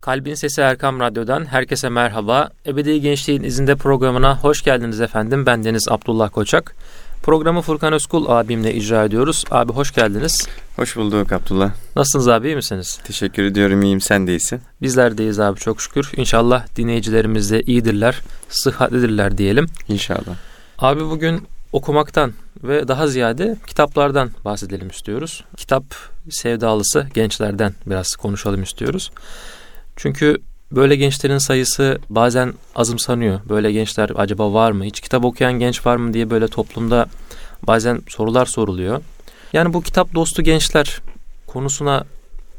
Kalbin Sesi Erkam Radyo'dan herkese merhaba. Ebedi Gençliğin izinde programına hoş geldiniz efendim. Ben Deniz Abdullah Koçak. Programı Furkan Özkul abimle icra ediyoruz. Abi hoş geldiniz. Hoş bulduk Abdullah. Nasılsınız abi iyi misiniz? Teşekkür ediyorum iyiyim sen de iyisin. Bizler deyiz abi çok şükür. İnşallah dinleyicilerimiz de iyidirler, sıhhatlidirler diyelim. İnşallah. Abi bugün okumaktan ve daha ziyade kitaplardan bahsedelim istiyoruz. Kitap sevdalısı gençlerden biraz konuşalım istiyoruz. Çünkü böyle gençlerin sayısı bazen azımsanıyor. Böyle gençler acaba var mı? Hiç kitap okuyan genç var mı diye böyle toplumda bazen sorular soruluyor. Yani bu kitap dostu gençler konusuna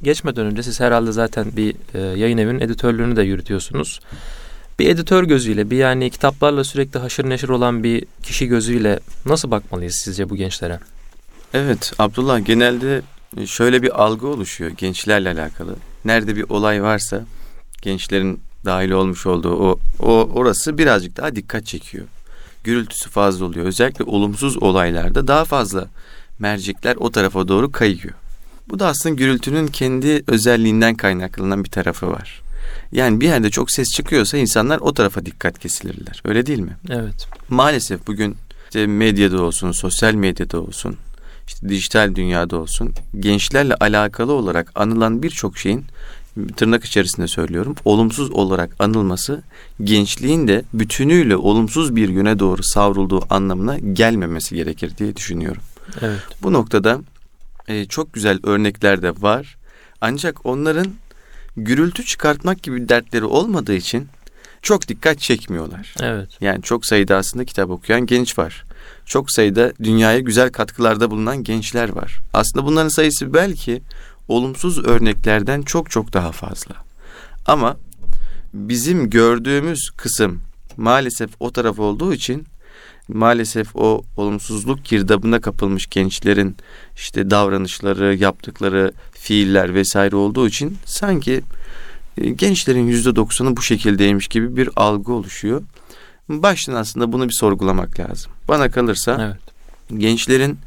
geçmeden önce siz herhalde zaten bir e, yayın evinin editörlüğünü de yürütüyorsunuz. Bir editör gözüyle, bir yani kitaplarla sürekli haşır neşir olan bir kişi gözüyle nasıl bakmalıyız sizce bu gençlere? Evet Abdullah genelde şöyle bir algı oluşuyor gençlerle alakalı. Nerede bir olay varsa gençlerin dahil olmuş olduğu o, o orası birazcık daha dikkat çekiyor. Gürültüsü fazla oluyor. Özellikle olumsuz olaylarda daha fazla mercekler o tarafa doğru kayıyor. Bu da aslında gürültünün kendi özelliğinden kaynaklanan bir tarafı var. Yani bir yerde çok ses çıkıyorsa insanlar o tarafa dikkat kesilirler. Öyle değil mi? Evet. Maalesef bugün işte medyada olsun, sosyal medyada olsun, işte dijital dünyada olsun gençlerle alakalı olarak anılan birçok şeyin tırnak içerisinde söylüyorum olumsuz olarak anılması gençliğin de bütünüyle olumsuz bir yöne doğru savrulduğu anlamına gelmemesi gerekir diye düşünüyorum. Evet. Bu noktada e, çok güzel örnekler de var. Ancak onların gürültü çıkartmak gibi dertleri olmadığı için çok dikkat çekmiyorlar. Evet. Yani çok sayıda aslında kitap okuyan genç var. Çok sayıda dünyaya güzel katkılarda bulunan gençler var. Aslında bunların sayısı belki olumsuz örneklerden çok çok daha fazla. Ama bizim gördüğümüz kısım maalesef o taraf olduğu için maalesef o olumsuzluk girdabına kapılmış gençlerin işte davranışları, yaptıkları fiiller vesaire olduğu için sanki e, gençlerin yüzde doksanı bu şekildeymiş gibi bir algı oluşuyor. Baştan aslında bunu bir sorgulamak lazım. Bana kalırsa Evet. gençlerin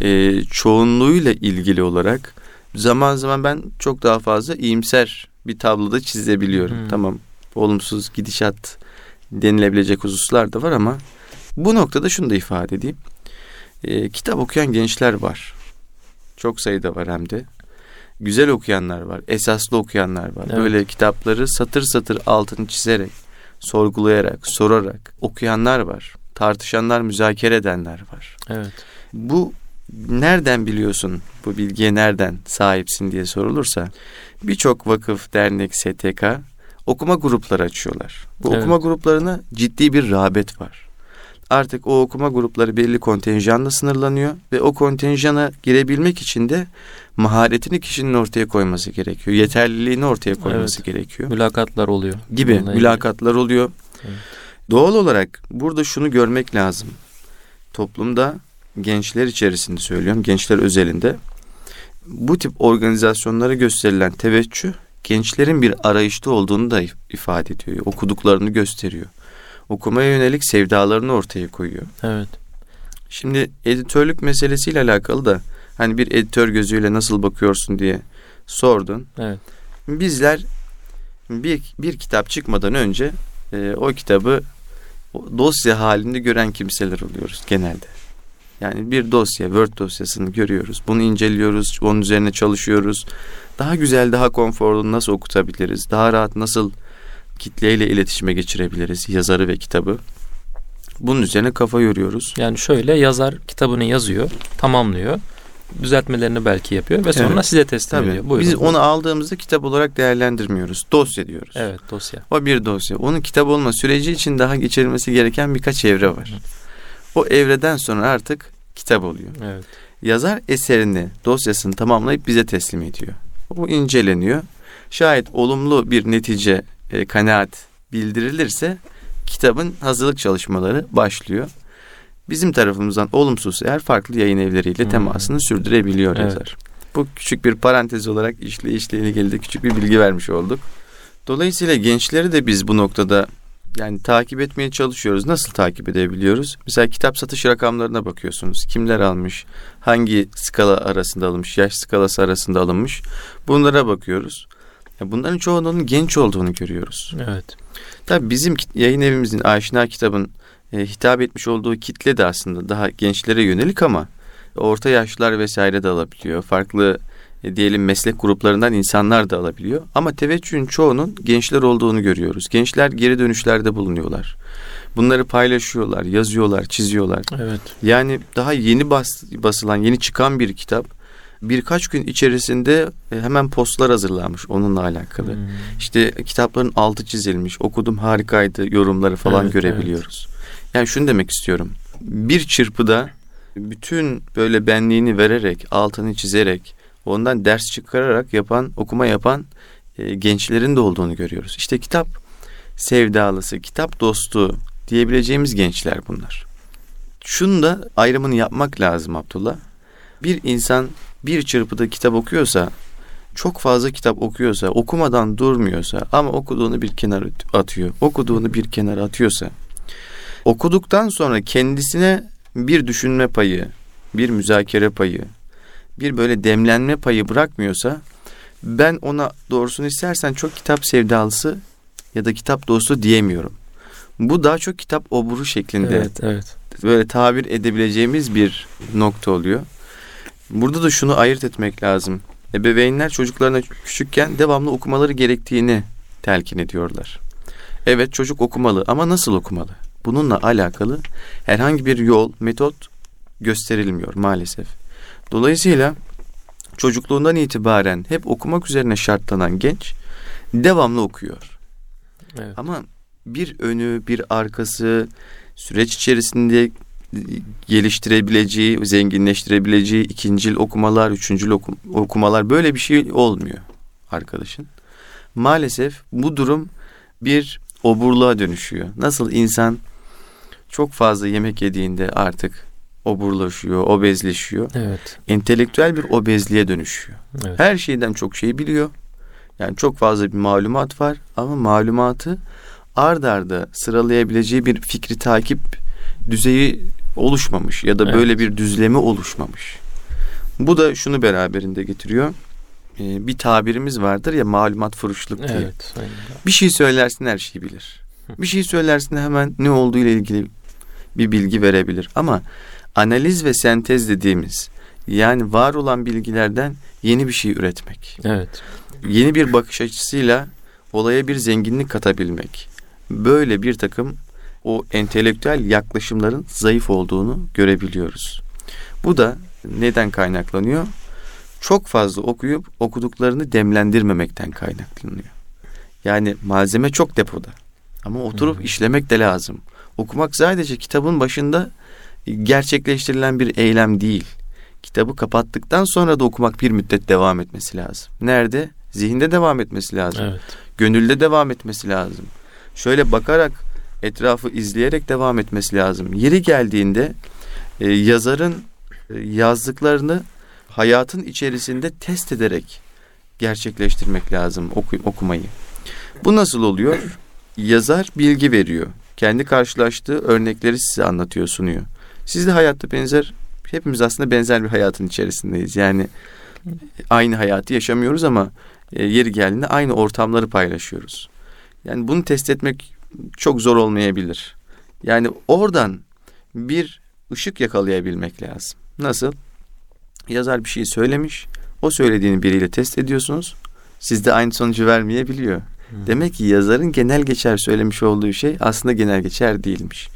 e, çoğunluğuyla ilgili olarak zaman zaman ben çok daha fazla iyimser bir tabloda çizebiliyorum. Hmm. Tamam olumsuz gidişat denilebilecek hususlar da var ama bu noktada şunu da ifade edeyim. E, kitap okuyan gençler var. Çok sayıda var hem de. Güzel okuyanlar var. Esaslı okuyanlar var. Evet. Böyle kitapları satır satır altını çizerek, sorgulayarak, sorarak okuyanlar var. Tartışanlar, müzakere edenler var. Evet. Bu nereden biliyorsun bu bilgiye nereden sahipsin diye sorulursa birçok vakıf, dernek, STK okuma grupları açıyorlar. Bu Evet. okuma gruplarına ciddi bir rağbet var. Artık o okuma grupları belli kontenjanla sınırlanıyor ve o kontenjana girebilmek için de maharetini kişinin ortaya koyması gerekiyor. Yeterliliğini ortaya koyması gerekiyor Mülakatlar oluyor. gibi Bununla ilgili. mülakatlar oluyor. Evet. Doğal olarak burada şunu görmek lazım. Toplumda gençler içerisinde söylüyorum, gençler özelinde bu tip organizasyonlara gösterilen teveccüh gençlerin bir arayışta olduğunu da if- ifade ediyor. Okuduklarını gösteriyor. Okumaya yönelik sevdalarını ortaya koyuyor. Evet. Şimdi editörlük meselesiyle alakalı da hani bir editör gözüyle nasıl bakıyorsun diye sordun. Evet. Bizler bir, bir kitap çıkmadan önce e, o kitabı dosya halinde gören kimseler oluyoruz genelde. Yani bir dosya, Word dosyasını görüyoruz. Bunu inceliyoruz, onun üzerine çalışıyoruz. Daha güzel, daha konforlu nasıl okutabiliriz? Daha rahat nasıl kitleyle iletişime geçirebiliriz yazarı ve kitabı? Bunun üzerine kafa yoruyoruz. Yani şöyle yazar kitabını yazıyor, tamamlıyor. Düzeltmelerini belki yapıyor ve sonra Evet. size teslim Tabii. ediyor. Buyurun. Biz onu aldığımızda kitap olarak değerlendirmiyoruz. Dosya diyoruz. Evet dosya. O bir dosya. Onun kitap olma süreci için daha geçirilmesi gereken birkaç evre var. O evreden sonra artık kitap oluyor. Evet. Yazar eserini, dosyasını tamamlayıp bize teslim ediyor. O inceleniyor. Şayet olumlu bir netice, e, kanaat bildirilirse kitabın hazırlık çalışmaları başlıyor. Bizim tarafımızdan olumsuz eğer farklı yayın evleriyle Hmm. temasını sürdürebiliyor Evet. yazar. Bu küçük bir parantez olarak işleyişle ilgili de küçük bir bilgi vermiş olduk. Dolayısıyla gençleri de biz bu noktada yani takip etmeye çalışıyoruz. Nasıl takip edebiliyoruz? Mesela kitap satış rakamlarına bakıyorsunuz. Kimler almış? Hangi skala arasında alınmış? Yaş skalası arasında alınmış? Bunlara bakıyoruz. Bunların çoğunun genç olduğunu görüyoruz. Evet. Tabii bizim yayın evimizin Aşina kitabın e, hitap etmiş olduğu kitle de aslında daha gençlere yönelik ama orta yaşlılar vesaire de alabiliyor. Farklı e, diyelim meslek gruplarından insanlar da alabiliyor. Ama teveccühün çoğunun gençler olduğunu görüyoruz. Gençler geri dönüşlerde bulunuyorlar. Bunları paylaşıyorlar, yazıyorlar, çiziyorlar. Evet. Yani daha yeni bas, basılan, yeni çıkan bir kitap birkaç gün içerisinde e, hemen postlar hazırlanmış onunla alakalı. Hmm. İşte kitapların altı çizilmiş, okudum harikaydı yorumları falan evet, görebiliyoruz. Evet. Yani şunu demek istiyorum. Bir çırpıda bütün böyle benliğini vererek, altını çizerek, ondan ders çıkararak yapan, okuma yapan e, gençlerin de olduğunu görüyoruz. İşte kitap sevdalısı, kitap dostu diyebileceğimiz gençler bunlar. Şunu da ayrımını yapmak lazım Abdullah. Bir insan bir çırpıda kitap okuyorsa, çok fazla kitap okuyorsa, okumadan durmuyorsa ama okuduğunu bir kenara atıyor, okuduğunu bir kenara atıyorsa, okuduktan sonra kendisine bir düşünme payı, bir müzakere payı, bir böyle demlenme payı bırakmıyorsa ben ona doğrusunu istersen çok kitap sevdalısı ya da kitap dostu diyemiyorum. Bu daha çok kitap oburu şeklinde. Evet, evet. Böyle tabir edebileceğimiz bir nokta oluyor. Burada da şunu ayırt etmek lazım. Ebeveynler çocuklarına küçükken devamlı okumaları gerektiğini telkin ediyorlar. Evet çocuk okumalı ama nasıl okumalı? Bununla alakalı herhangi bir yol, metot gösterilmiyor maalesef. Dolayısıyla çocukluğundan itibaren hep okumak üzerine şartlanan genç devamlı okuyor. Evet. Ama bir önü, bir arkası, süreç içerisinde geliştirebileceği, zenginleştirebileceği ikincil okumalar, üçüncül okum okumalar böyle bir şey olmuyor arkadaşın. Maalesef bu durum bir oburluğa dönüşüyor. Nasıl insan çok fazla yemek yediğinde artık oburlaşıyor, obezleşiyor. Evet. Entelektüel bir obezliğe dönüşüyor. Evet. Her şeyden çok şey biliyor. Yani çok fazla bir malumat var ama malumatı ard arda sıralayabileceği bir fikri takip düzeyi oluşmamış ya da evet. böyle bir düzlemi oluşmamış. Bu da şunu beraberinde getiriyor. Ee, bir tabirimiz vardır ya malumat furuşluk diye. Evet, Bir şey söylersin her şeyi bilir. Bir şey söylersin hemen ne olduğu ile ilgili bir bilgi verebilir. Ama analiz ve sentez dediğimiz yani var olan bilgilerden yeni bir şey üretmek. Evet. Yeni bir bakış açısıyla olaya bir zenginlik katabilmek. Böyle bir takım o entelektüel yaklaşımların zayıf olduğunu görebiliyoruz. Bu da neden kaynaklanıyor? Çok fazla okuyup okuduklarını demlendirmemekten kaynaklanıyor. Yani malzeme çok depoda. Ama oturup hmm. işlemek de lazım. Okumak sadece kitabın başında gerçekleştirilen bir eylem değil. Kitabı kapattıktan sonra da okumak bir müddet devam etmesi lazım. Nerede? Zihinde devam etmesi lazım. Evet. Gönülde devam etmesi lazım. Şöyle bakarak etrafı izleyerek devam etmesi lazım. Yeri geldiğinde e, yazarın e, yazdıklarını hayatın içerisinde test ederek gerçekleştirmek lazım oku, okumayı. Bu nasıl oluyor? Yazar bilgi veriyor. Kendi karşılaştığı örnekleri size anlatıyor, sunuyor. Siz de hayatta benzer, hepimiz aslında benzer bir hayatın içerisindeyiz. Yani aynı hayatı yaşamıyoruz ama e, yeri geldiğinde aynı ortamları paylaşıyoruz. Yani bunu test etmek çok zor olmayabilir. Yani oradan bir ışık yakalayabilmek lazım. Nasıl? Yazar bir şey söylemiş. O söylediğini biriyle test ediyorsunuz. Sizde aynı sonucu vermeyebiliyor. Hmm. Demek ki yazarın genel geçer söylemiş olduğu şey aslında genel geçer değilmiş.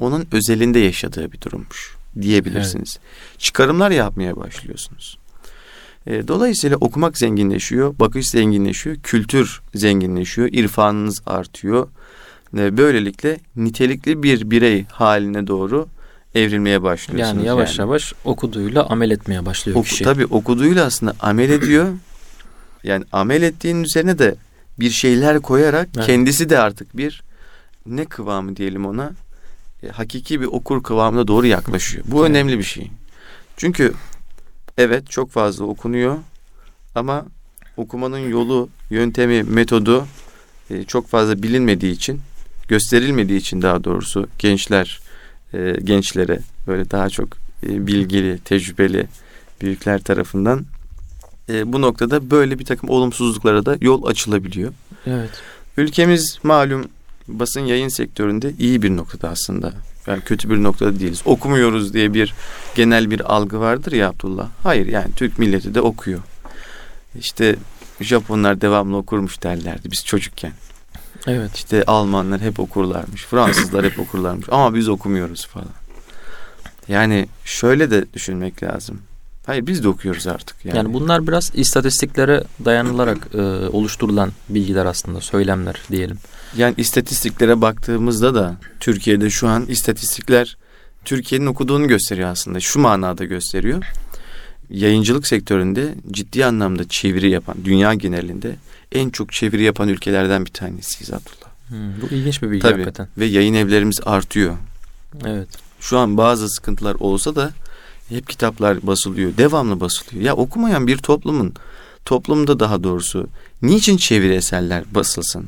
Onun özelinde yaşadığı bir durummuş diyebilirsiniz. Evet. Çıkarımlar yapmaya başlıyorsunuz. E, dolayısıyla okumak zenginleşiyor, bakış zenginleşiyor, kültür zenginleşiyor, irfanınız artıyor. Böylelikle nitelikli bir birey haline doğru evrilmeye başlıyorsunuz. Yani yavaş yani. yavaş okuduğuyla amel etmeye başlıyor Oku, kişi. Tabii okuduğuyla aslında amel ediyor. yani amel ettiğinin üzerine de bir şeyler koyarak evet. kendisi de artık bir ne kıvamı diyelim ona e, hakiki bir okur kıvamına doğru yaklaşıyor. Bu evet. önemli bir şey. Çünkü evet çok fazla okunuyor ama okumanın yolu, yöntemi, metodu e, çok fazla bilinmediği için, gösterilmediği için daha doğrusu gençler e, gençlere böyle daha çok e, bilgili, tecrübeli büyükler tarafından e, bu noktada böyle bir takım olumsuzluklara da yol açılabiliyor. Evet. Ülkemiz malum basın yayın sektöründe iyi bir noktada aslında. Yani kötü bir noktada değiliz. Okumuyoruz diye bir genel bir algı vardır ya Abdullah. Hayır yani Türk milleti de okuyor. İşte Japonlar devamlı okurmuş derlerdi biz çocukken. Evet. İşte Almanlar hep okurlarmış. Fransızlar hep okurlarmış. Ama biz okumuyoruz falan. Yani şöyle de düşünmek lazım. Hayır biz de okuyoruz artık. Yani, Yani bunlar biraz istatistiklere dayanılarak e, oluşturulan bilgiler aslında, söylemler diyelim. Yani istatistiklere baktığımızda da Türkiye'de şu an istatistikler Türkiye'nin okuduğunu gösteriyor aslında. Şu manada gösteriyor. Yayıncılık sektöründe ciddi anlamda çeviri yapan, dünya genelinde en çok çeviri yapan ülkelerden bir tanesiyiz Abdullah. Hmm, bu ilginç bir bilgi Tabii. hakikaten. Ve yayın evlerimiz artıyor. Evet. Şu an bazı sıkıntılar olsa da hep kitaplar basılıyor. Devamlı basılıyor. Ya okumayan bir toplumun, toplumda daha doğrusu niçin çeviri eserler basılsın?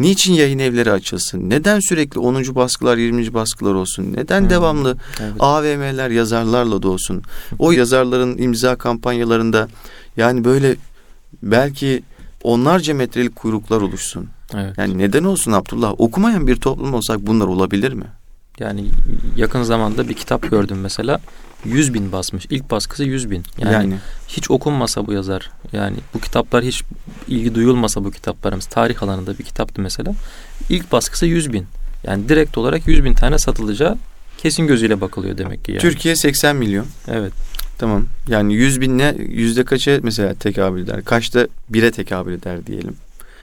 Niçin yayın evleri açılsın? Neden sürekli 10. baskılar, 20. baskılar olsun? Neden Hmm. devamlı evet. AVM'ler yazarlarla da olsun? O yazarların imza kampanyalarında yani böyle belki onlarca metrelik kuyruklar oluşsun. evet. Yani neden olsun Abdullah? Okumayan bir toplum olsak bunlar olabilir mi? Yani yakın zamanda bir kitap gördüm mesela. 100 bin basmış. İlk baskısı 100 bin. Yani, Yani, hiç okunmasa bu yazar. Yani bu kitaplar hiç ilgi duyulmasa bu kitaplarımız. Tarih alanında bir kitaptı mesela. İlk baskısı 100 bin. Yani direkt olarak 100 bin tane satılacağı kesin gözüyle bakılıyor demek ki yani. Türkiye 80 milyon. Evet. Tamam. Yani 100 binle yüzde kaça mesela tekabül eder? Kaçta bire tekabül eder diyelim.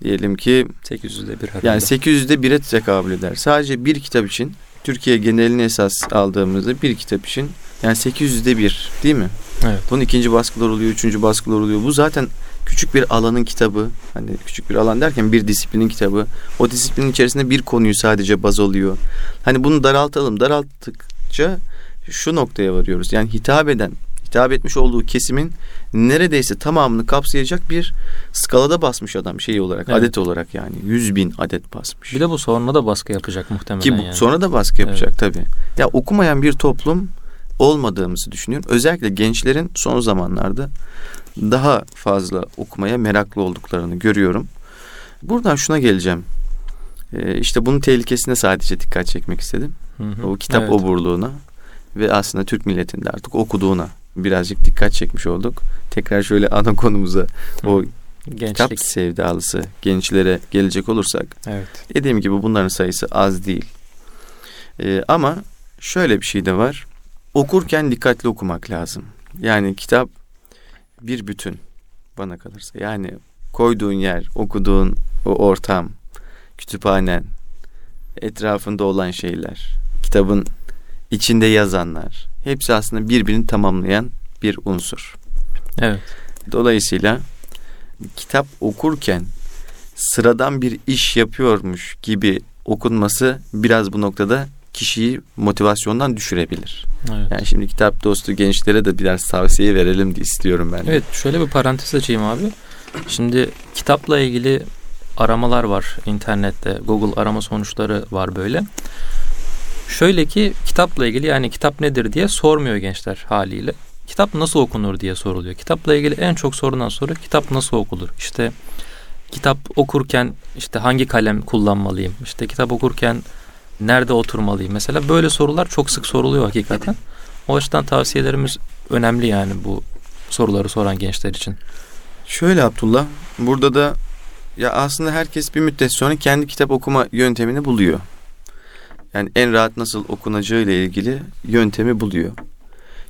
Diyelim ki 800'de bir herhalde. yani 800'de bire tekabül eder. Sadece bir kitap için Türkiye genelini esas aldığımızda bir kitap için yani 800'de bir değil mi? Evet. Bunun ikinci baskılar oluyor, üçüncü baskılar oluyor. Bu zaten küçük bir alanın kitabı. Hani küçük bir alan derken bir disiplinin kitabı. O disiplinin içerisinde bir konuyu sadece baz alıyor. Hani bunu daraltalım. Daralttıkça şu noktaya varıyoruz. Yani hitap eden, hitap etmiş olduğu kesimin neredeyse tamamını kapsayacak bir skalada basmış adam şey olarak, Evet. adet olarak yani. 100 bin adet basmış. Bir de bu sonra da baskı yapacak muhtemelen Ki bu, yani. sonra da baskı yapacak tabii. Ya okumayan bir toplum olmadığımızı düşünüyorum. Özellikle gençlerin son zamanlarda daha fazla okumaya meraklı olduklarını görüyorum. Buradan şuna geleceğim. Ee, işte bunun tehlikesine sadece dikkat çekmek istedim. Hı hı. O kitap Evet. oburluğuna ve aslında Türk milletinde artık okuduğuna birazcık dikkat çekmiş olduk. Tekrar şöyle ana konumuza o kitap Gençlik. sevdalısı gençlere gelecek olursak Evet. Dediğim gibi bunların sayısı az değil. Ee, ama şöyle bir şey de var. Okurken dikkatli okumak lazım. Yani kitap bir bütün bana kalırsa. Yani koyduğun yer, okuduğun o ortam, kütüphanen, etrafında olan şeyler, kitabın içinde yazanlar hepsi aslında birbirini tamamlayan bir unsur. Evet. Dolayısıyla kitap okurken sıradan bir iş yapıyormuş gibi okunması biraz bu noktada kişiyi motivasyondan düşürebilir. Evet. Yani şimdi kitap dostu gençlere de biraz tavsiye verelim diye istiyorum ben. Evet şöyle bir parantez açayım abi. Şimdi kitapla ilgili aramalar var internette. Google arama sonuçları var böyle. Şöyle ki kitapla ilgili yani kitap nedir diye sormuyor gençler haliyle. Kitap nasıl okunur diye soruluyor. Kitapla ilgili en çok sorulan soru kitap nasıl okunur? İşte kitap okurken işte hangi kalem kullanmalıyım? İşte kitap okurken nerede oturmalıyım? Mesela böyle sorular çok sık soruluyor hakikaten. O açıdan tavsiyelerimiz önemli yani bu soruları soran gençler için. Şöyle Abdullah, burada da ya aslında herkes bir müddet sonra kendi kitap okuma yöntemini buluyor. Yani en rahat nasıl okunacağı ile ilgili yöntemi buluyor.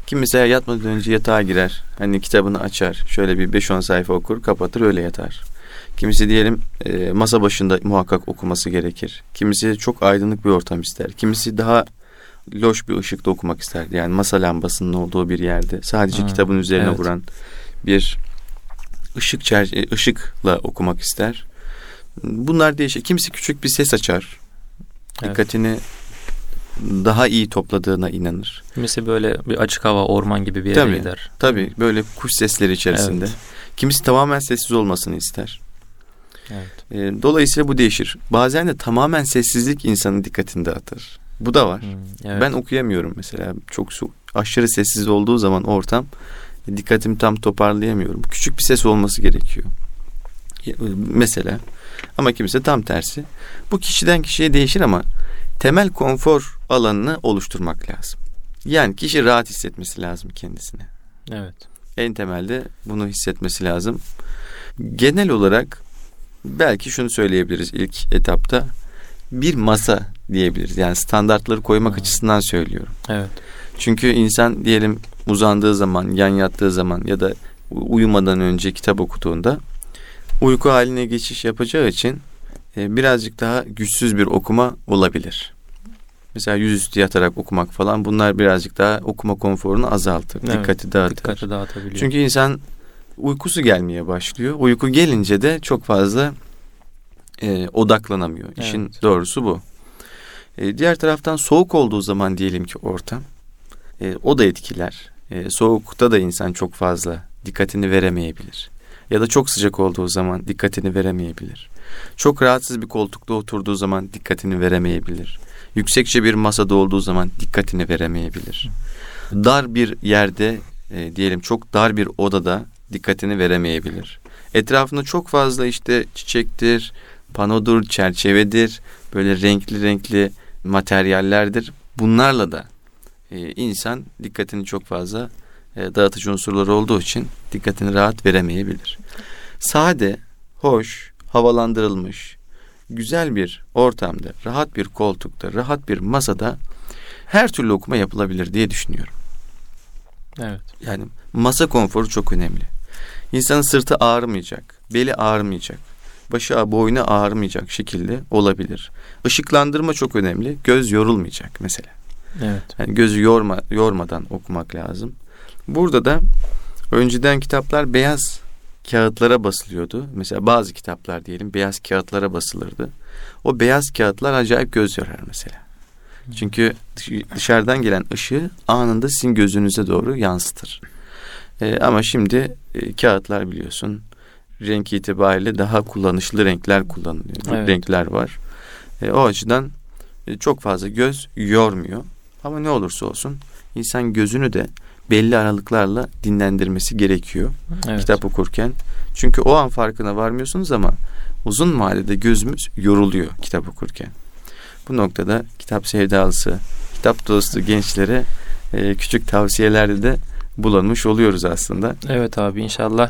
Kim mesela yatmadan önce yatağa girer. Hani kitabını açar. Şöyle bir 5-10 sayfa okur, kapatır öyle yatar. Kimisi diyelim e, masa başında muhakkak okuması gerekir. Kimisi çok aydınlık bir ortam ister. Kimisi daha loş bir ışıkta okumak ister. Yani masa lambasının olduğu bir yerde. Sadece Hmm, kitabın üzerine evet. vuran bir ışık çerçe- ışıkla okumak ister. Bunlar değişir. Kimisi küçük bir ses açar. Evet. Dikkatini daha iyi topladığına inanır. Kimisi böyle bir açık hava, orman gibi bir yere Tabii. gider. Tabii böyle kuş sesleri içerisinde. Evet. Kimisi tamamen sessiz olmasını ister. Evet. E, dolayısıyla bu değişir. Bazen de tamamen sessizlik insanın dikkatini dağıtır. Bu da var. Hmm, evet. Ben okuyamıyorum mesela. Çok su, aşırı sessiz olduğu zaman ortam Dikkatimi tam toparlayamıyorum. Küçük bir ses olması gerekiyor. Mesela ama kimse tam tersi. Bu kişiden kişiye değişir ama temel konfor alanını oluşturmak lazım. Yani kişi rahat hissetmesi lazım kendisine. Evet. En temelde bunu hissetmesi lazım. Genel olarak belki şunu söyleyebiliriz ilk etapta. Bir masa diyebiliriz. Yani standartları koymak hmm. açısından söylüyorum. Evet. Çünkü insan diyelim uzandığı zaman, yan yattığı zaman ya da uyumadan önce kitap okuduğunda uyku haline geçiş yapacağı için e, birazcık daha güçsüz bir okuma olabilir. Mesela yüzüstü yatarak okumak falan bunlar birazcık daha okuma konforunu azaltır. Evet, dikkati dağıtır. Dikkati dağıtabiliyor. Çünkü insan uykusu gelmeye başlıyor. Uyku gelince de çok fazla e, odaklanamıyor. Evet. İşin doğrusu bu. E, diğer taraftan soğuk olduğu zaman diyelim ki ortam e, o da etkiler. E, soğukta da insan çok fazla dikkatini veremeyebilir. Ya da çok sıcak olduğu zaman dikkatini veremeyebilir. Çok rahatsız bir koltukta oturduğu zaman dikkatini veremeyebilir. Yüksekçe bir masada olduğu zaman dikkatini veremeyebilir. Dar bir yerde e, diyelim çok dar bir odada dikkatini veremeyebilir. Etrafında çok fazla işte çiçektir, panodur, çerçevedir, böyle renkli renkli materyallerdir. Bunlarla da e, insan dikkatini çok fazla e, dağıtıcı unsurları olduğu için dikkatini rahat veremeyebilir. Sade, hoş, havalandırılmış, güzel bir ortamda, rahat bir koltukta, rahat bir masada her türlü okuma yapılabilir diye düşünüyorum. Evet. Yani masa konforu çok önemli. İnsanın sırtı ağrımayacak, beli ağrımayacak, başı boynu ağrımayacak şekilde olabilir. Işıklandırma çok önemli. Göz yorulmayacak mesela. Evet. Yani gözü yorma, yormadan okumak lazım. Burada da önceden kitaplar beyaz kağıtlara basılıyordu. Mesela bazı kitaplar diyelim beyaz kağıtlara basılırdı. O beyaz kağıtlar acayip göz yorar mesela. Çünkü dışarıdan gelen ışığı anında sizin gözünüze doğru yansıtır. Ee, ama şimdi e, kağıtlar biliyorsun renk itibariyle daha kullanışlı renkler kullanılıyor. Evet. Renkler var. E, o açıdan e, çok fazla göz yormuyor. Ama ne olursa olsun insan gözünü de belli aralıklarla dinlendirmesi gerekiyor evet. kitap okurken. Çünkü o an farkına varmıyorsunuz ama uzun vadede gözümüz yoruluyor kitap okurken. Bu noktada kitap sevdalısı, kitap dostu gençlere e, küçük tavsiyelerde de bulanmış oluyoruz aslında. Evet abi inşallah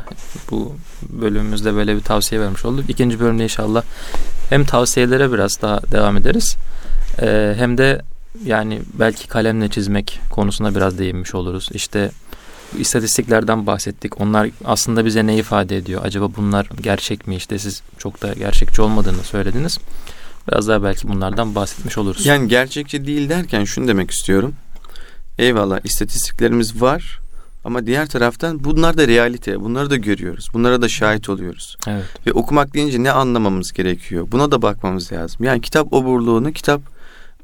bu bölümümüzde böyle bir tavsiye vermiş olduk. İkinci bölümde inşallah hem tavsiyelere biraz daha devam ederiz. Ee, hem de yani belki kalemle çizmek konusuna biraz değinmiş oluruz. İşte istatistiklerden bahsettik. Onlar aslında bize ne ifade ediyor? Acaba bunlar gerçek mi? İşte siz çok da gerçekçi olmadığını söylediniz. Biraz daha belki bunlardan bahsetmiş oluruz. Yani gerçekçi değil derken şunu demek istiyorum. Eyvallah istatistiklerimiz var ama diğer taraftan bunlar da realite. Bunları da görüyoruz. Bunlara da şahit oluyoruz. Evet. Ve okumak deyince ne anlamamız gerekiyor? Buna da bakmamız lazım. Yani kitap oburluğunu kitap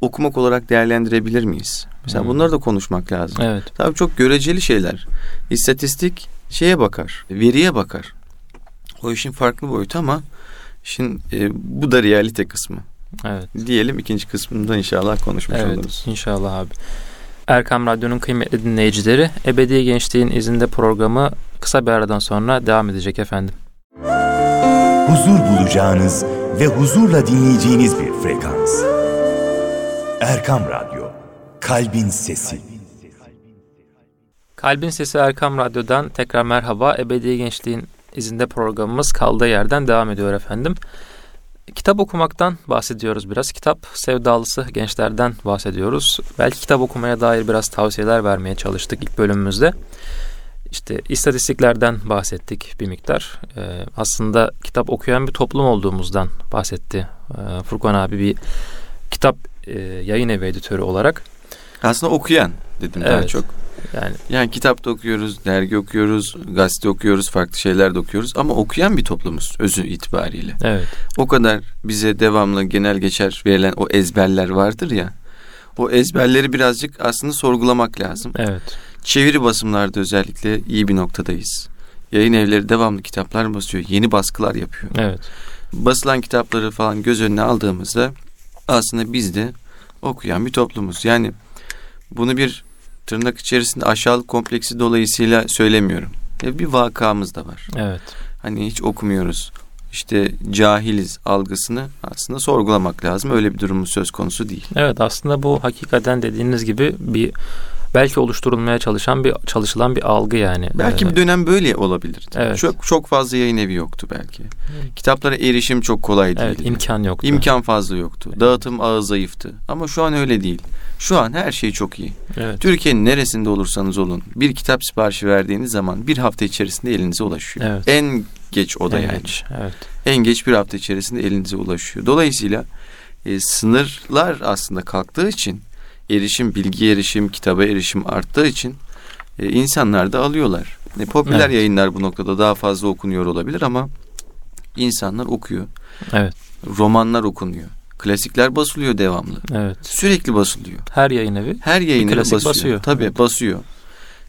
okumak olarak değerlendirebilir miyiz? Mesela hmm. bunları da konuşmak lazım. Evet. Tabii çok göreceli şeyler. İstatistik şeye bakar, veriye bakar. O işin farklı boyutu ama işin e, bu da realite kısmı. Evet. Diyelim ikinci kısmında inşallah konuşmuş evet, oluruz. İnşallah abi. Erkam Radyo'nun kıymetli dinleyicileri Ebedi Gençliğin izinde programı kısa bir aradan sonra devam edecek efendim. Huzur bulacağınız ve huzurla dinleyeceğiniz bir frekans. Erkam Radyo, Kalbin Sesi. Kalbin Sesi Erkam Radyo'dan tekrar merhaba. Ebedi Gençliğin izinde programımız kaldığı yerden devam ediyor efendim. Kitap okumaktan bahsediyoruz biraz. Kitap sevdalısı gençlerden bahsediyoruz. Belki kitap okumaya dair biraz tavsiyeler vermeye çalıştık ilk bölümümüzde. İşte istatistiklerden bahsettik bir miktar. Ee, aslında kitap okuyan bir toplum olduğumuzdan bahsetti ee, Furkan abi bir kitap e, yayın evi editörü olarak. Aslında okuyan dedim evet. daha çok. Yani yani kitap da okuyoruz, dergi okuyoruz, gazete okuyoruz, farklı şeyler de okuyoruz ama okuyan bir toplumuz özü itibariyle. Evet. O kadar bize devamlı genel geçer verilen o ezberler vardır ya. O ezberleri birazcık aslında sorgulamak lazım. Evet. Çeviri basımlarda özellikle iyi bir noktadayız. Yayın evleri devamlı kitaplar basıyor, yeni baskılar yapıyor. Evet. Basılan kitapları falan göz önüne aldığımızda aslında biz de okuyan bir toplumuz. Yani bunu bir tırnak içerisinde aşağılık kompleksi dolayısıyla söylemiyorum. E, bir vakamız da var. Evet. Hani hiç okumuyoruz. İşte cahiliz algısını aslında sorgulamak lazım. Öyle bir durumumuz söz konusu değil. Evet aslında bu hakikaten dediğiniz gibi bir belki oluşturulmaya çalışan bir çalışılan bir algı yani. Belki Ee, bir dönem böyle olabilirdi. Evet. Çok çok fazla yayın evi yoktu belki. Kitaplara erişim çok kolay değildi. Evet imkan yoktu. İmkan fazla yoktu. Dağıtım ağı zayıftı. Ama şu an öyle değil. Şu an her şey çok iyi. Evet. Türkiye'nin neresinde olursanız olun bir kitap siparişi verdiğiniz zaman bir hafta içerisinde elinize ulaşıyor. Evet. En geç o da En yani. geç, Evet. En geç bir hafta içerisinde elinize ulaşıyor. Dolayısıyla e, sınırlar aslında kalktığı için erişim, bilgi erişim, kitaba erişim arttığı için e, insanlar da alıyorlar. E, popüler Evet. yayınlar bu noktada daha fazla okunuyor olabilir ama insanlar okuyor. Evet. Romanlar okunuyor. Klasikler basılıyor devamlı. Evet. Sürekli basılıyor. Her yayın evi Her yayın evi klasik basıyor. basıyor. Tabii Evet. basıyor.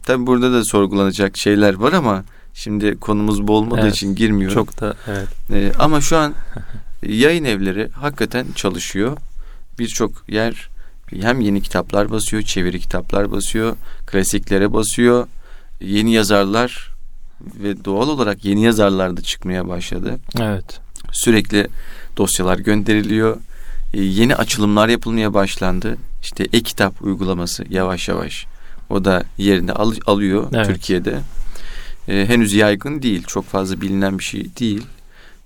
Tabii burada da sorgulanacak şeyler var ama şimdi konumuz bu olmadığı Evet. için girmiyorum. çok da evet. Ee, ama şu an yayın evleri hakikaten çalışıyor. Birçok yer hem yeni kitaplar basıyor, çeviri kitaplar basıyor, klasiklere basıyor. Yeni yazarlar ve doğal olarak yeni yazarlar da çıkmaya başladı. Evet. Sürekli dosyalar gönderiliyor. Ee, yeni açılımlar yapılmaya başlandı. İşte e-kitap uygulaması yavaş yavaş o da yerini al- alıyor Evet. Türkiye'de. Ee, henüz yaygın değil. Çok fazla bilinen bir şey değil.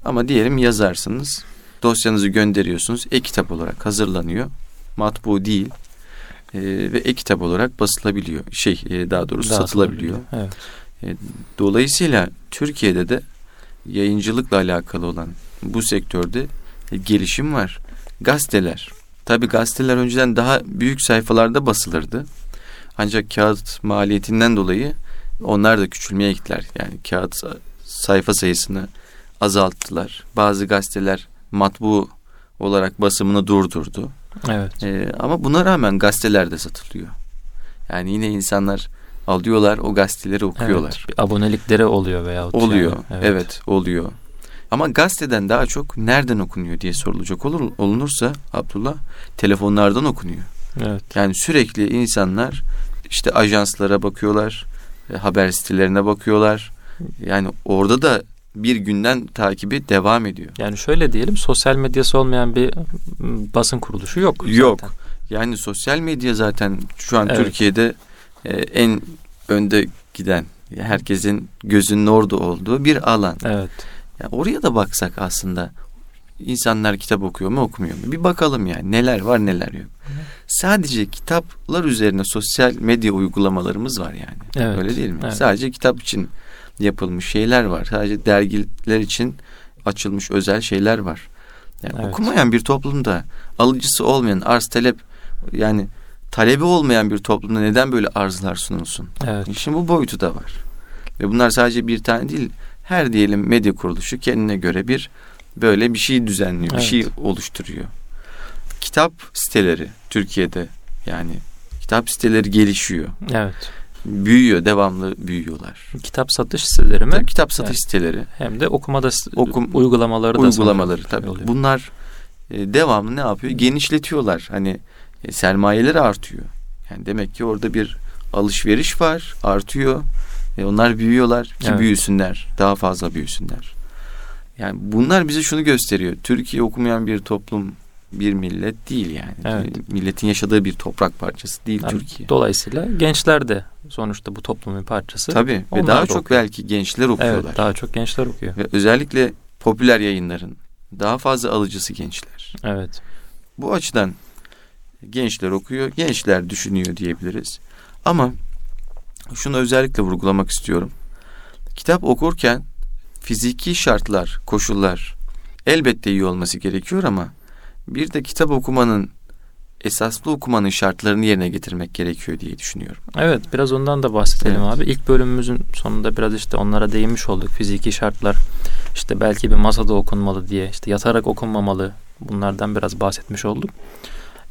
Ama diyelim yazarsınız. Dosyanızı gönderiyorsunuz. E-kitap olarak hazırlanıyor. Matbu değil. Ee, ve e-kitap olarak basılabiliyor. Şey e, daha doğrusu satılabiliyor. Evet. Dolayısıyla Türkiye'de de yayıncılıkla alakalı olan bu sektörde e, gelişim var. Gazeteler. Tabi gazeteler önceden daha büyük sayfalarda basılırdı. Ancak kağıt maliyetinden dolayı onlar da küçülmeye gittiler. Yani kağıt sa- sayfa sayısını azalttılar. Bazı gazeteler matbu olarak basımını durdurdu. Evet. Ee, ama buna rağmen gazeteler de satılıyor. Yani yine insanlar alıyorlar o gazeteleri okuyorlar. Evet. Abonelikleri oluyor veya Oluyor. Evet. oluyor. Ama gazeteden daha çok nereden okunuyor diye sorulacak olur, olunursa Abdullah telefonlardan okunuyor. Evet. Yani sürekli insanlar işte ajanslara bakıyorlar, e, haber sitelerine bakıyorlar. Yani orada da bir günden takibi devam ediyor. Yani şöyle diyelim sosyal medyası olmayan bir m, basın kuruluşu yok. Yok. zaten. Yani sosyal medya zaten şu an Evet. Türkiye'de e, en önde giden, herkesin gözünün orada olduğu bir alan. Evet. Yani oraya da baksak aslında insanlar kitap okuyor mu okumuyor mu? Bir bakalım yani neler var neler yok. Sadece kitaplar üzerine sosyal medya uygulamalarımız var yani. Evet, Öyle değil mi? evet. Sadece kitap için yapılmış şeyler var. Sadece dergiler için açılmış özel şeyler var. Yani Evet. okumayan bir toplumda alıcısı olmayan arz talep yani talebi olmayan bir toplumda neden böyle arzlar sunulsun? Evet. İşin bu boyutu da var. Ve bunlar sadece bir tane değil. Her diyelim medya kuruluşu kendine göre bir böyle bir şey düzenliyor, bir Evet. şey oluşturuyor. Kitap siteleri Türkiye'de yani kitap siteleri gelişiyor. Evet. Büyüyor, devamlı büyüyorlar. Kitap satış siteleri mi? Tabii kitap satış Evet. siteleri, Hem de okumada s- Okum- uygulamaları da uygulamaları tabii. oluyor. Bunlar e, devamlı ne yapıyor? Genişletiyorlar. Hani e, sermayeleri artıyor. Yani demek ki orada bir alışveriş var, artıyor. E, onlar büyüyorlar ki Evet. büyüsünler, daha fazla büyüsünler. Yani bunlar bize şunu gösteriyor. Türkiye okumayan bir toplum, bir millet değil yani. Evet. Milletin yaşadığı bir toprak parçası değil Yani Türkiye. Dolayısıyla gençler de sonuçta bu toplumun parçası. Tabii ve Onlar daha da çok okuyor. belki gençler okuyorlar. Evet, daha çok gençler okuyor. Ve özellikle popüler yayınların daha fazla alıcısı gençler. Evet. Bu açıdan gençler okuyor, gençler düşünüyor diyebiliriz. Ama şunu özellikle vurgulamak istiyorum. Kitap okurken fiziki şartlar, koşullar elbette iyi olması gerekiyor ama bir de kitap okumanın esaslı okumanın şartlarını yerine getirmek gerekiyor diye düşünüyorum. Evet biraz ondan da bahsedelim Evet. abi. İlk bölümümüzün sonunda biraz işte onlara değinmiş olduk. Fiziki şartlar işte belki bir masada okunmalı diye işte yatarak okunmamalı bunlardan biraz bahsetmiş olduk.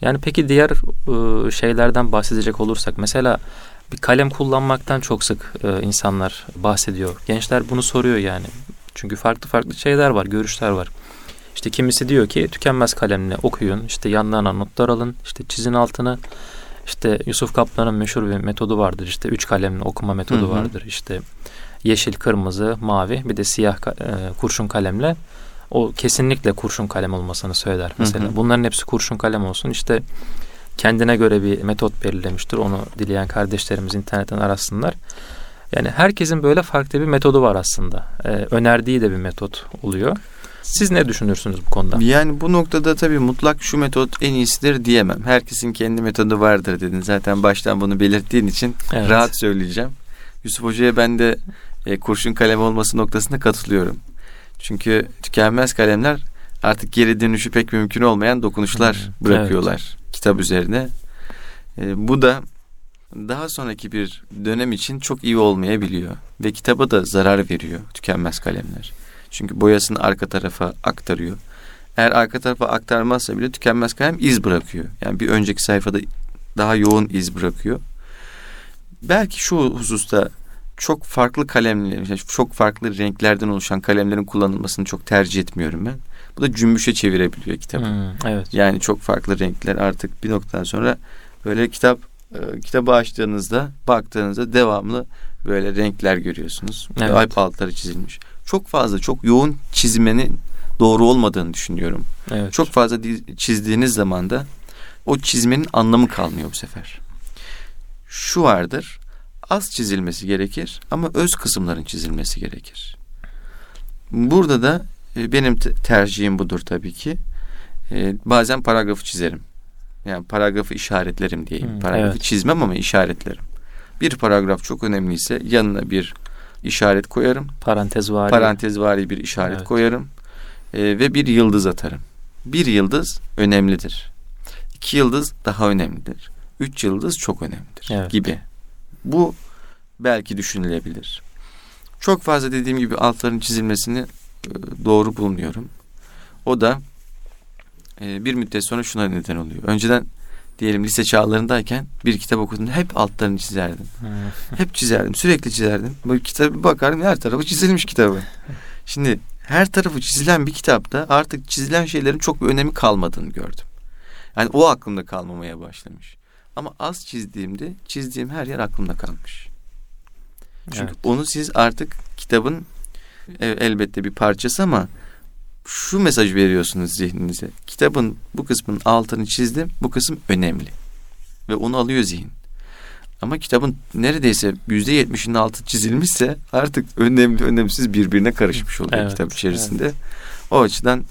Yani peki diğer e, şeylerden bahsedecek olursak mesela bir kalem kullanmaktan çok sık e, insanlar bahsediyor. Gençler bunu soruyor yani. Çünkü farklı farklı şeyler var, görüşler var. İşte kimisi diyor ki tükenmez kalemle okuyun, işte yanlarına notlar alın, işte çizin altını. İşte Yusuf Kaplan'ın meşhur bir metodu vardır. İşte üç kalemli okuma metodu Hı hı. vardır. İşte yeşil, kırmızı, mavi bir de siyah e, kurşun kalemle o kesinlikle kurşun kalem olmasını söyler mesela. hı. Bunların hepsi kurşun kalem olsun. İşte kendine göre bir metot belirlemiştir. Onu dileyen kardeşlerimiz internetten arasınlar. Yani herkesin böyle farklı bir metodu var aslında. Ee, önerdiği de bir metot oluyor. Siz ne düşünürsünüz bu konuda? Yani bu noktada tabii mutlak şu metot en iyisidir diyemem. Herkesin kendi metodu vardır dedin. Zaten baştan bunu belirttiğin için Evet. rahat söyleyeceğim. Yusuf Hoca'ya ben de e, kurşun kalem olması noktasında katılıyorum. Çünkü tükenmez kalemler artık geri dönüşü pek mümkün olmayan dokunuşlar Hı, bırakıyorlar kitap üzerine. E, bu da daha sonraki bir dönem için çok iyi olmayabiliyor ve kitaba da zarar veriyor tükenmez kalemler. Çünkü boyasını arka tarafa aktarıyor. Eğer arka tarafa aktarmazsa bile tükenmez kalem iz bırakıyor. Yani bir önceki sayfada daha yoğun iz bırakıyor. Belki şu hususta çok farklı kalemler, çok farklı renklerden oluşan kalemlerin kullanılmasını çok tercih etmiyorum ben. Bu da cümbüşe çevirebiliyor kitabı. Hmm, evet. Yani çok farklı renkler artık bir noktadan sonra böyle kitap e, kitabı açtığınızda baktığınızda devamlı böyle renkler görüyorsunuz. Evet. Alp altları çizilmiş. Çok fazla çok yoğun çizmenin doğru olmadığını düşünüyorum. Evet. Çok fazla di- çizdiğiniz zaman da o çizmenin anlamı kalmıyor bu sefer. Şu vardır. Az çizilmesi gerekir ama öz kısımların çizilmesi gerekir. Burada da e, benim te- tercihim budur tabii ki. E, bazen paragrafı çizerim. Yani paragrafı işaretlerim diyeyim. Hı, paragrafı evet. çizmem ama işaretlerim. Bir paragraf çok önemliyse yanına bir işaret koyarım. parantez var. Parantezvari bir işaret Evet. koyarım. E, ve bir yıldız atarım. Bir yıldız önemlidir. İki yıldız daha önemlidir. Üç yıldız çok önemlidir Evet. gibi. Bu belki düşünülebilir. Çok fazla dediğim gibi altların çizilmesini e, doğru bulmuyorum. O da e, bir müddet sonra şuna neden oluyor. Önceden diyelim lise çağlarındayken bir kitap okudum hep altlarını çizerdim. Hep çizerdim. Sürekli çizerdim. Böyle kitaba bakarım her tarafı çizilmiş kitabı. Şimdi her tarafı çizilen bir kitapta artık çizilen şeylerin çok bir önemi kalmadığını gördüm. Yani o aklımda kalmamaya başlamış. Ama az çizdiğimde çizdiğim her yer aklımda kalmış. Çünkü Evet. onu siz artık kitabın e, elbette bir parçası ama şu mesaj veriyorsunuz zihninize. Kitabın bu kısmının altını çizdim. Bu kısım önemli. Ve onu alıyor zihin. Ama kitabın neredeyse yüzde yetmişinin altı çizilmişse artık önemli önemsiz birbirine karışmış oluyor Evet, kitap içerisinde. O açıdan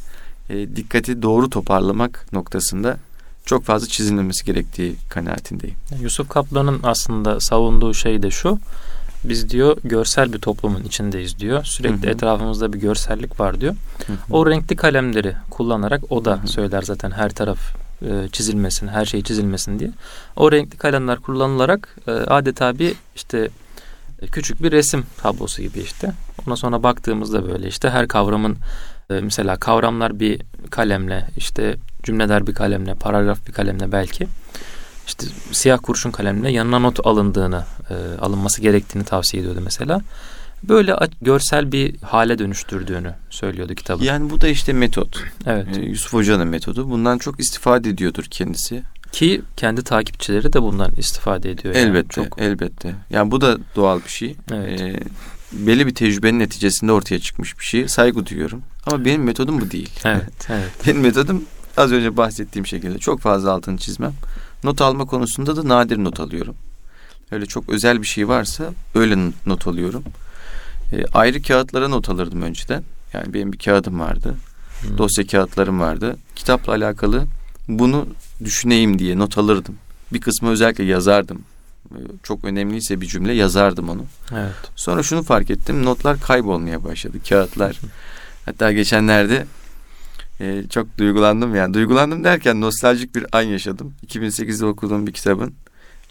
e, dikkati doğru toparlamak noktasında çok fazla çizilmemesi gerektiği kanaatindeyim. Yusuf Kaplan'ın aslında savunduğu şey de şu. Biz diyor görsel bir toplumun içindeyiz diyor. Sürekli Hı hı. etrafımızda bir görsellik var diyor. O renkli kalemleri kullanarak o da Hı hı. söyler zaten her taraf e, çizilmesin, her şey çizilmesin diye. O renkli kalemler kullanılarak e, adeta bir işte e, küçük bir resim tablosu gibi işte. Ondan sonra baktığımızda böyle işte her kavramın e, mesela kavramlar bir kalemle işte cümleler bir kalemle, paragraf bir kalemle belki işte siyah kurşun kalemle yanına not alındığını, e, alınması gerektiğini tavsiye ediyordu mesela. Böyle görsel bir hale dönüştürdüğünü söylüyordu kitabı. Yani bu da işte metot. Evet. Ee, Yusuf Hoca'nın metodu. Bundan çok istifade ediyordur kendisi. Ki kendi takipçileri de bundan istifade ediyor. yani. elbette, Çok. elbette. Yani bu da doğal bir şey. Evet. Ee, belli bir tecrübenin neticesinde ortaya çıkmış bir şey. Saygı duyuyorum. Ama benim metodum bu değil. Evet, evet. Benim metodum az önce bahsettiğim şekilde çok fazla altını çizmem. Not alma konusunda da nadir not alıyorum. Öyle çok özel bir şey varsa öyle not alıyorum. Ee, ayrı kağıtlara not alırdım önceden. Yani benim bir kağıdım vardı. Hmm. Dosya kağıtlarım vardı. Kitapla alakalı bunu düşüneyim diye not alırdım. Bir kısmı özellikle yazardım. Ee, Çok önemliyse bir cümle yazardım onu. Evet. Sonra şunu fark ettim. Notlar kaybolmaya başladı. Kağıtlar. Hatta geçenlerde e, çok duygulandım yani. Duygulandım derken nostaljik bir an yaşadım. 2008'de okuduğum bir kitabın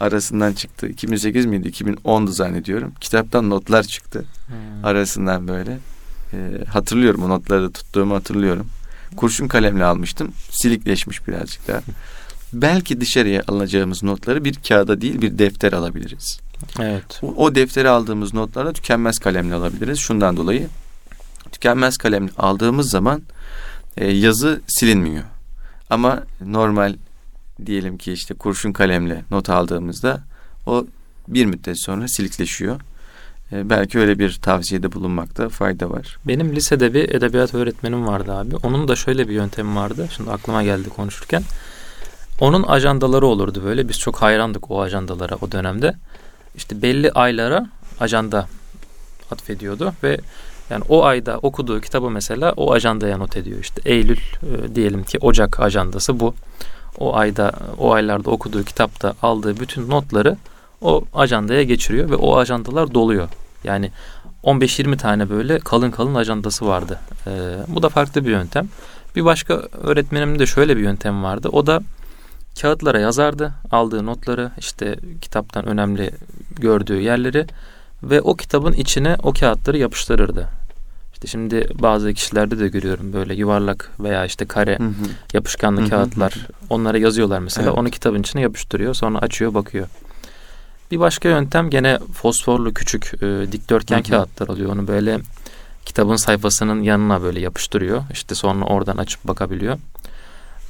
arasından çıktı. 2008 miydi? 2010'du zannediyorum. Kitaptan notlar çıktı Hmm. arasından böyle. E, hatırlıyorum o notları tuttuğumu hatırlıyorum. Kurşun kalemle almıştım. Silikleşmiş birazcık daha. Belki dışarıya alacağımız notları bir kağıda değil bir defter alabiliriz. Evet. O, o defteri aldığımız notları tükenmez kalemle alabiliriz. Şundan dolayı tükenmez kalemle aldığımız zaman e, yazı silinmiyor. Ama normal diyelim ki işte kurşun kalemle not aldığımızda o bir müddet sonra silikleşiyor. E, belki öyle bir tavsiyede bulunmakta fayda var. Benim lisede bir edebiyat öğretmenim vardı abi. Onun da şöyle bir yöntemi vardı. Şimdi aklıma geldi konuşurken. Onun ajandaları olurdu böyle. Biz çok hayrandık o ajandalara o dönemde. İşte belli aylara ajanda atfediyordu ve yani o ayda okuduğu kitabı mesela o ajandaya not ediyor. İşte Eylül e, diyelim ki Ocak ajandası bu. O ayda o aylarda okuduğu kitapta aldığı bütün notları o ajandaya geçiriyor ve o ajandalar doluyor. Yani 15-20 tane böyle kalın kalın ajandası vardı. Ee, bu da farklı bir yöntem. Bir başka öğretmenimin de şöyle bir yöntem vardı. O da kağıtlara yazardı aldığı notları işte kitaptan önemli gördüğü yerleri ve o kitabın içine o kağıtları yapıştırırdı. İşte şimdi bazı kişilerde de görüyorum böyle yuvarlak veya işte kare Hı hı. yapışkanlı Hı hı, kağıtlar. Onlara yazıyorlar mesela. Evet. Onu kitabın içine yapıştırıyor. Sonra açıyor bakıyor. Bir başka yöntem gene fosforlu küçük e, dikdörtgen Hı hı. kağıtlar alıyor. Onu böyle kitabın sayfasının yanına böyle yapıştırıyor. İşte sonra oradan açıp bakabiliyor.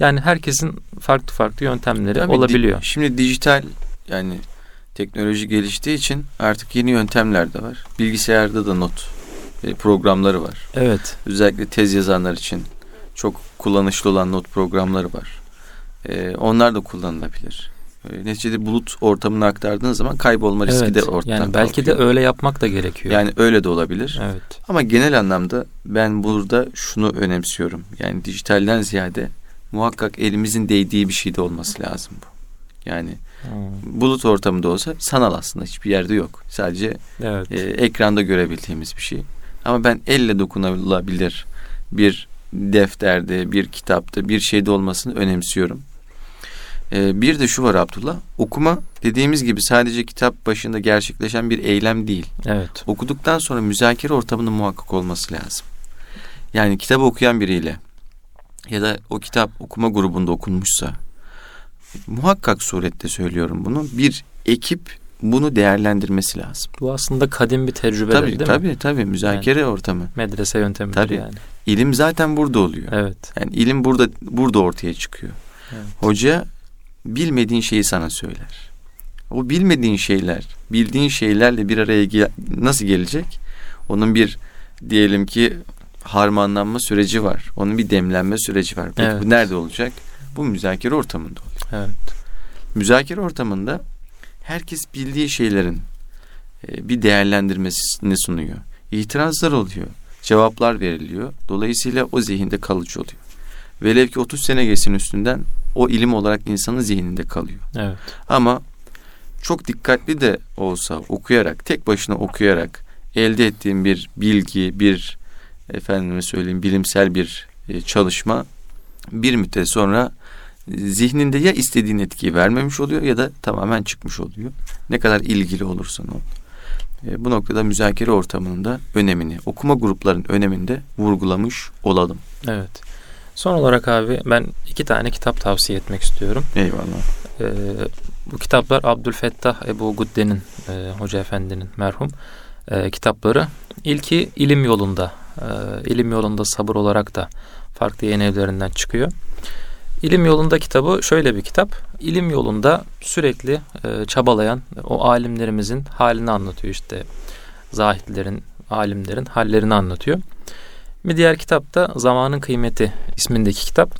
Yani herkesin farklı farklı yöntemleri Tabii di- olabiliyor. şimdi dijital yani teknoloji geliştiği için artık yeni yöntemler de var. Bilgisayarda da not e, programları var. Evet. Özellikle tez yazanlar için çok kullanışlı olan not programları var. E, onlar da kullanılabilir. E, neticede bulut ortamına aktardığın zaman kaybolma riski evet. de ortadan yani belki kalkıyor. de öyle yapmak da gerekiyor. Yani öyle de olabilir. evet. Ama genel anlamda ben burada şunu önemsiyorum. Yani dijitalden ziyade muhakkak elimizin değdiği bir şey de olması lazım bu. Yani Hmm. bulut ortamında olsa sanal aslında hiçbir yerde yok. Sadece Evet. e, ekranda görebildiğimiz bir şey. Ama ben elle dokunulabilir bir defterde, bir kitapta, bir şeyde olmasını önemsiyorum. E, bir de şu var Abdullah, okuma dediğimiz gibi sadece kitap başında gerçekleşen bir eylem değil. Evet. Okuduktan sonra müzakere ortamının muhakkak olması lazım. Yani kitabı okuyan biriyle ya da o kitap okuma grubunda okunmuşsa muhakkak surette söylüyorum bunu bir ekip bunu değerlendirmesi lazım. Bu aslında kadim bir tecrübe tabii değil mi? tabii tabii müzakere ortamı. Medrese yöntemi Tabii. yani. İlim zaten burada oluyor. Evet. Yani ilim burada burada ortaya çıkıyor. Evet. Hoca bilmediğin şeyi sana söyler. O bilmediğin şeyler, bildiğin şeylerle bir araya ge- nasıl gelecek? Onun bir diyelim ki harmanlanma süreci var. Onun bir demlenme süreci var. Peki Evet. bu nerede olacak? Bu müzakere ortamında oluyor. Evet. Müzakere ortamında herkes bildiği şeylerin e, bir değerlendirmesini sunuyor. İtirazlar oluyor. Cevaplar veriliyor. Dolayısıyla o zihinde kalıcı oluyor. Velev ki 30 sene geçsin üstünden o ilim olarak insanın zihninde kalıyor. Evet. Ama çok dikkatli de olsa okuyarak, tek başına okuyarak elde ettiğim bir bilgi, bir efendime söyleyeyim bilimsel bir e, çalışma bir müddet sonra zihninde ya istediğin etkiyi vermemiş oluyor ya da tamamen çıkmış oluyor. Ne kadar ilgili olursan ol. E, bu noktada müzakere ortamının da önemini, okuma gruplarının önemini de vurgulamış olalım. Evet. Son olarak abi ben iki tane kitap tavsiye etmek istiyorum. Eyvallah. Ee, bu kitaplar Abdülfettah Ebu Gudde'nin e, Hoca Efendi'nin merhum e, kitapları. İlki İlim Yolunda. E, İlim Yolunda Sabır olarak da farklı yayın evlerinden çıkıyor. İlim Yolunda kitabı şöyle bir kitap. İlim yolunda sürekli e, çabalayan o alimlerimizin halini anlatıyor işte. Zahitlerin, alimlerin hallerini anlatıyor. Bir diğer kitap da Zamanın Kıymeti ismindeki kitap.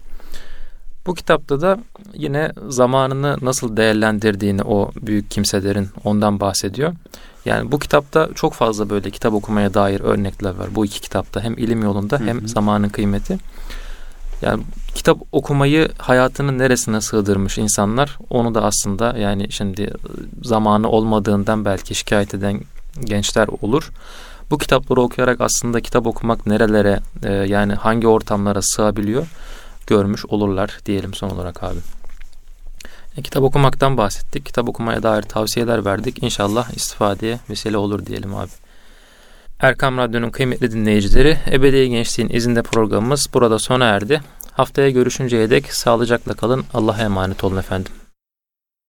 Bu kitapta da yine zamanını nasıl değerlendirdiğini o büyük kimselerin ondan bahsediyor. Yani bu kitapta çok fazla böyle kitap okumaya dair örnekler var. Bu iki kitapta hem ilim yolunda hem Hı hı. zamanın kıymeti. Yani kitap okumayı hayatının neresine sığdırmış insanlar onu da aslında yani şimdi zamanı olmadığından belki şikayet eden gençler olur. Bu kitapları okuyarak aslında kitap okumak nerelere e, yani hangi ortamlara sığabiliyor görmüş olurlar diyelim son olarak abi. E, kitap okumaktan bahsettik. Kitap okumaya dair tavsiyeler verdik. İnşallah istifadeye vesile olur diyelim abi. Erkam Radyo'nun kıymetli dinleyicileri, Ebedi Gençliğin izinde programımız burada sona erdi. Haftaya görüşünceye dek sağlıcakla kalın. Allah'a emanet olun efendim.